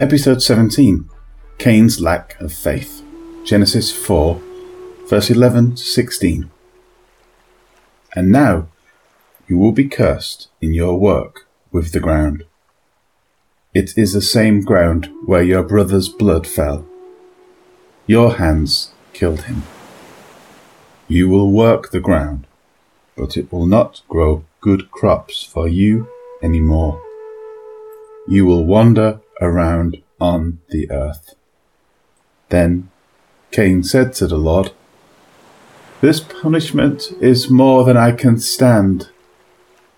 Episode 17 Cain's Lack of Faith. Genesis 4, verse 11 to 16. And now you will be cursed in your work with the ground. It is the same ground where your brother's blood fell. Your hands killed him. You will work the ground, but it will not grow good crops for you any more. You will wander around on the earth. Then Cain said to the Lord, This punishment is more than I can stand.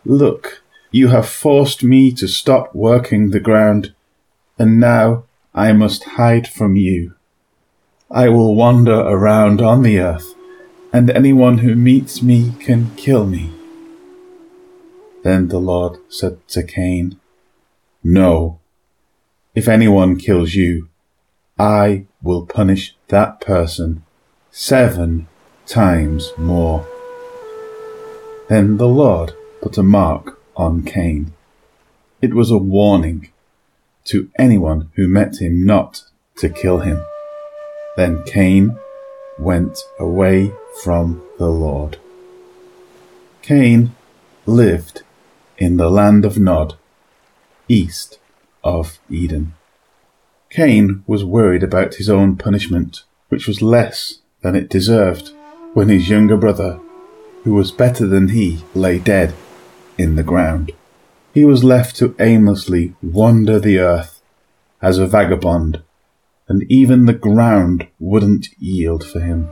Look, you have forced me to stop working the ground, and now I must hide from you. I will wander around on the earth, and anyone who meets me can kill me. Then the Lord said to Cain, No, if anyone kills you, I will punish that person seven times more. Then the Lord put a mark on Cain. It was a warning to anyone who met him not to kill him. Then Cain went away from the Lord. Cain lived in the land of Nod, east of Eden. Cain was worried about his own punishment, which was less than it deserved, when his younger brother, who was better than he, lay dead in the ground. He was left to aimlessly wander the earth as a vagabond, and even the ground wouldn't yield for him.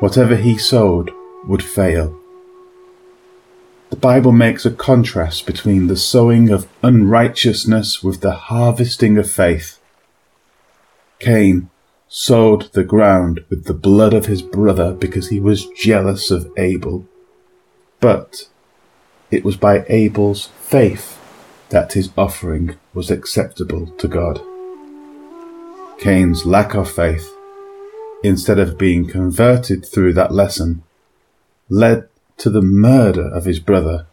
Whatever he sowed would fail. The Bible makes a contrast between the sowing of unrighteousness with the harvesting of faith. Cain sowed the ground with the blood of his brother because he was jealous of Abel. But it was by Abel's faith that his offering was acceptable to God. Cain's lack of faith, instead of being converted through that lesson, led to the murder of his brother,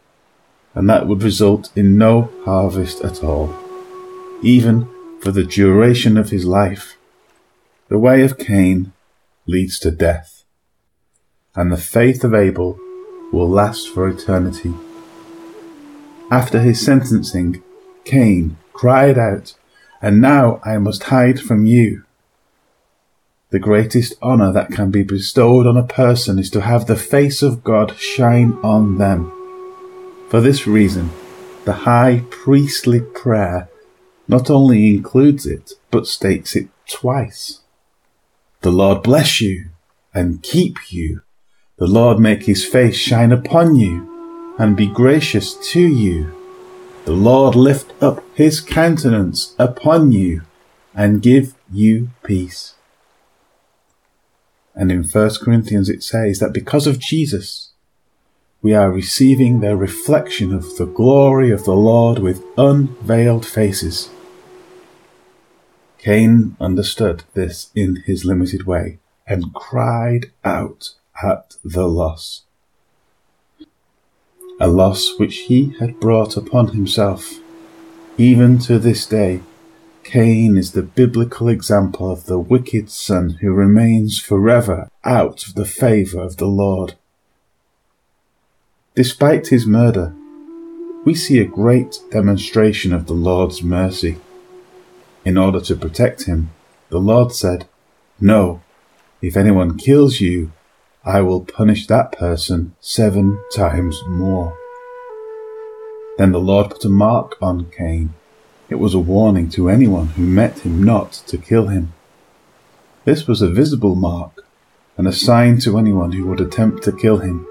and that would result in no harvest at all, even for the duration of his life. The way of Cain leads to death, and the faith of Abel will last for eternity. After his sentencing, Cain cried out, And now I must hide from you. The greatest honour that can be bestowed on a person is to have the face of God shine on them. For this reason, the high priestly prayer not only includes it, but states it twice. The Lord bless you and keep you. The Lord make his face shine upon you and be gracious to you. The Lord lift up his countenance upon you and give you peace. And in 1 Corinthians it says that because of Jesus, we are receiving the reflection of the glory of the Lord with unveiled faces. Cain understood this in his limited way and cried out at the loss. A loss which he had brought upon himself. Even to this day, Cain is the biblical example of the wicked son who remains forever out of the favour of the Lord. Despite his murder, we see a great demonstration of the Lord's mercy. In order to protect him, the Lord said, No, if anyone kills you, I will punish that person seven times more. Then the Lord put a mark on Cain it was a warning to anyone who met him not to kill him. This was a visible mark, and a sign to anyone who would attempt to kill him.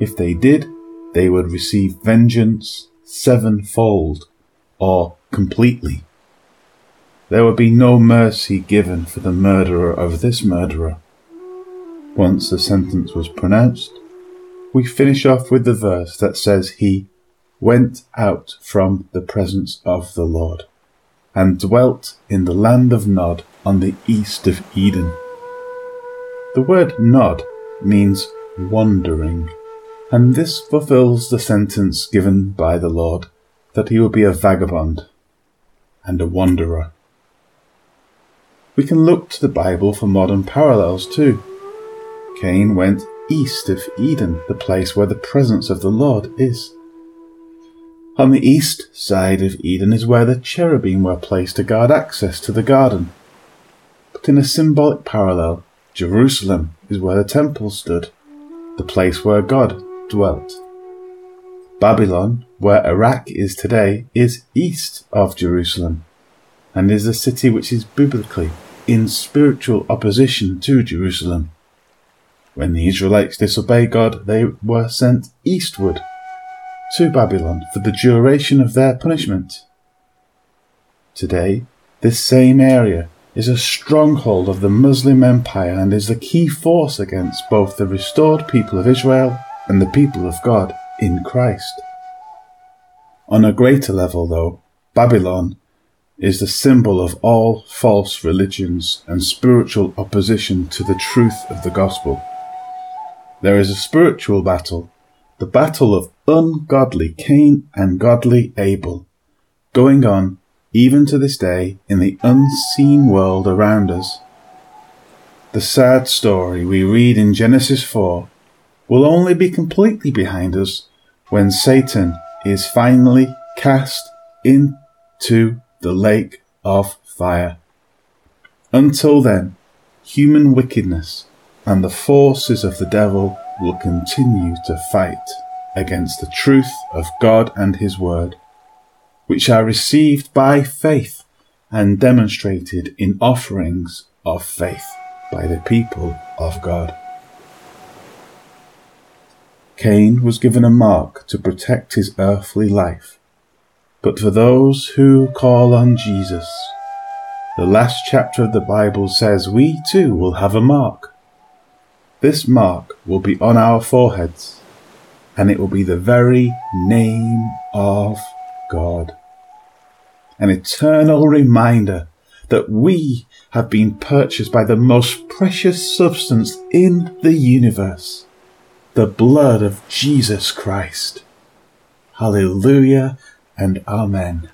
If they did, they would receive vengeance sevenfold, or completely. There would be no mercy given for the murderer of this murderer. Once the sentence was pronounced, we finish off with the verse that says he went out from the presence of the Lord, and dwelt in the land of Nod on the east of Eden. The word Nod means wandering, and this fulfills the sentence given by the Lord that he would be a vagabond and a wanderer. We can look to the Bible for modern parallels too. Cain went east of Eden, the place where the presence of the Lord is. On the east side of Eden is where the cherubim were placed to guard access to the garden. But in a symbolic parallel, Jerusalem is where the temple stood, the place where God dwelt. Babylon, where Iraq is today, is east of Jerusalem and is a city which is biblically in spiritual opposition to Jerusalem. When the Israelites disobeyed God, they were sent eastward to Babylon for the duration of their punishment. Today, this same area is a stronghold of the Muslim Empire and is the key force against both the restored people of Israel and the people of God in Christ. On a greater level, though, Babylon is the symbol of all false religions and spiritual opposition to the truth of the gospel. There is a spiritual battle, the battle of ungodly Cain and godly Abel, going on even to this day in the unseen world around us. The sad story we read in Genesis 4 will only be completely behind us when Satan is finally cast into the lake of fire. Until then, human wickedness and the forces of the devil will continue to fight against the truth of God and His Word, which are received by faith and demonstrated in offerings of faith by the people of God. Cain was given a mark to protect his earthly life, but for those who call on Jesus, the last chapter of the Bible says we too will have a mark this mark will be on our foreheads, and it will be the very name of God. An eternal reminder that we have been purchased by the most precious substance in the universe, the blood of Jesus Christ. Hallelujah and Amen.